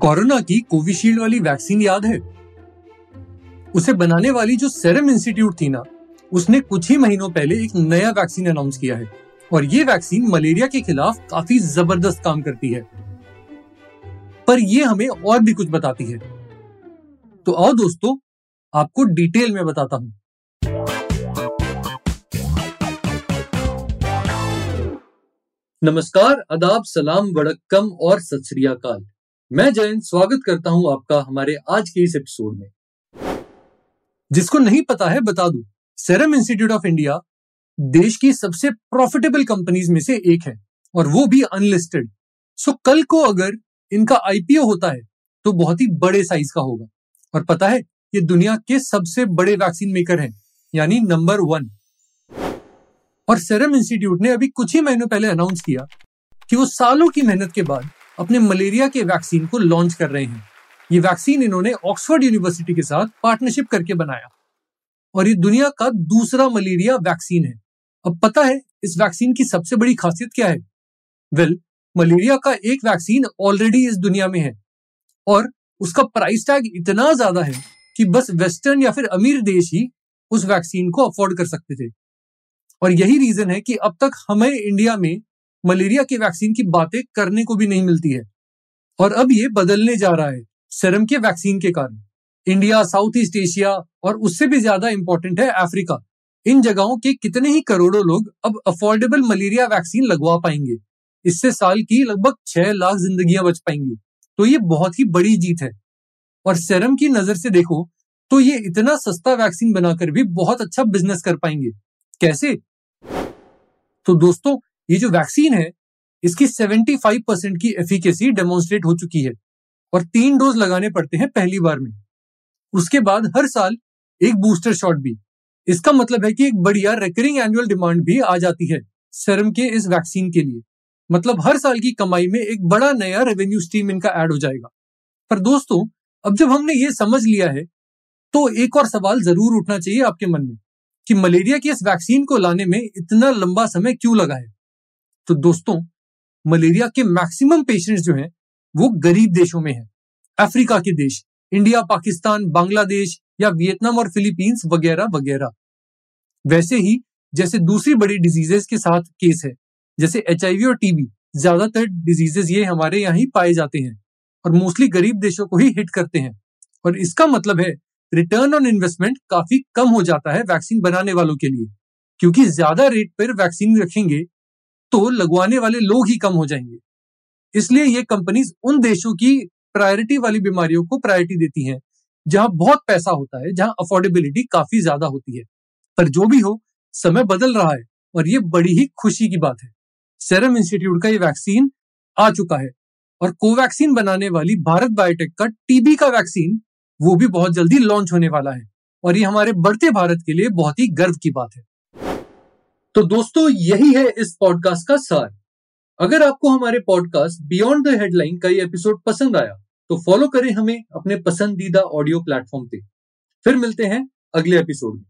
Corona की Covishield वाली vaccine याद है? उसे बनाने वाली जो सेरम इंस्टीट्यूट थी ना, उसने कुछ ही महीनों पहले एक नया वैक्सीन अनाउंस किया है। और ये वैक्सीन मलेरिया के खिलाफ काफ़ी ज़बरदस्त काम करती है। पर ये हमें और भी कुछ बताती है। तो आओ दोस्तों, आपको डिटेल में बताता हूँ। नमस्कार, अदाब, सलाम, वड़क्कम और सत श्रीकाल मैं जयंत, स्वागत करता हूँ आपका हमारे आज के इस एपिसोड में। जिसको नहीं पता है, बता दू सेरम इंस्टीट्यूट ऑफ़ इंडिया देश की सबसे प्रॉफिटेबल कंपनीज़ में से एक है, और वो भी अनलिस्टेड सो कल को अगर इनका आईपीओ होता है तो बहुत ही बड़े साइज़ का होगा। और पता है, ये दुनिया के सबसे बड़े वैक्सीन मेकर हैं, यानी नंबर वन और सेरम इंस्टीट्यूट ने अभी कुछ ही महीनों पहले अनाउंस किया कि वो सालों की मेहनत के बाद अपने मलेरिया के वैक्सीन को लॉन्च कर रहे हैं। ये वैक्सीन इन्होंने ऑक्सफोर्ड यूनिवर्सिटी के साथ पार्टनरशिप करके बनाया। और ये दुनिया का दूसरा मलेरिया वैक्सीन है। अब पता है इस वैक्सीन की सबसे बड़ी खासियत क्या है? वेल well, मलेरिया का एक वैक्सीन ऑलरेडी इस दुनिया में है। और उसका प्राइस टैग इतना ज़्यादा है कि बस वेस्टर्न या फिर अमीर देश ही उस वैक्सीन को अफोर्ड कर सकते थे। और यही रीजन है कि अब तक हमें इंडिया में मलेरिया के वैक्सीन की बातें करने को भी नहीं मिलती है। और अब ये बदलने जा रहा है, सेरम के वैक्सीन के कारण। इंडिया, साउथ ईस्ट एशिया और उससे भी ज़्यादा इंपॉर्टेंट है अफ्रीका। इन जगहों के कितने ही करोड़ों लोग अब अफोर्डेबल मलेरिया वैक्सीन लगवा पाएँगे। इससे साल की लगभग छह लाख जिंदगियाँ बच पाएँगी। तो ये बहुत ही बड़ी जीत है। और सेरम की नज़र से देखो तो ये इतना सस्ता वैक्सीन बनाकर भी बहुत अच्छा बिज़नेस कर पाएँगे। कैसे? तो दोस्तों ये जो वैक्सीन है, इसकी 75 परसेंट की एफिकेसी डेमोन्स्ट्रेट हो चुकी है और तीन डोज लगाने पड़ते हैं पहली बार में। उसके बाद हर साल एक बूस्टर शॉट भी। इसका मतलब है कि एक बढ़िया रिकरिंग एनुअल डिमांड भी आ जाती है सेरम के इस वैक्सीन के लिए। मतलब हर साल की कमाई में एक बड़ा नया रेवेन्यू स्ट्रीम इनका ऐड हो जाएगा। पर दोस्तों, अब जब हमने ये समझ लिया है तो एक और सवाल ज़रूर उठना चाहिए आपके मन में कि मलेरिया की इस वैक्सीन को लाने में इतना लंबा समय क्यों लगा है? तो दोस्तों, मलेरिया के मैक्सिमम पेशेंट्स जो हैं, वो गरीब देशों में हैं। अफ्रीका के देश, इंडिया, पाकिस्तान, बांग्लादेश या वियतनाम और फिलीपींस वगैरह वगैरह। वैसे ही, जैसे दूसरी बड़ी डिजीजेस के साथ केस है, जैसे एचआईवी और टीबी ज़्यादातर डिजीजेस ये हमारे यहाँ ही पाए जाते हैं और मोस्टली गरीब देशों को ही हिट करते हैं। और इसका मतलब है रिटर्न ऑन इन्वेस्टमेंट काफ़ी कम हो जाता है वैक्सीन बनाने वालों के लिए, क्योंकि ज़्यादा रेट पर वैक्सीन रखेंगे तो लगवाने वाले लोग ही कम हो जाएँगे। इसलिए ये कंपनीज़ उन देशों की प्रायोरिटी वाली बीमारियों को प्रायोरिटी देती हैं, जहाँ बहुत पैसा होता है, जहाँ अफोर्डेबिलिटी काफ़ी ज़्यादा होती है। पर जो भी हो, समय बदल रहा है और ये बड़ी ही खुशी की बात है। सेरम इंस्टीट्यूट का ये वैक्सीन आ चुका है और कोवैक्सीन बनाने वाली भारत बायोटेक का टीबी का वैक्सीन वो भी बहुत जल्दी लॉन्च होने वाला है और ये हमारे बढ़ते भारत के लिए बहुत ही गर्व की बात है। तो दोस्तों, यही है इस पॉडकास्ट का सार। अगर आपको हमारे पॉडकास्ट बियॉन्ड द हेडलाइन का ये एपिसोड पसंद आया तो फॉलो करें हमें अपने पसंदीदा ऑडियो प्लेटफॉर्म पे। फिर मिलते हैं अगले एपिसोड में।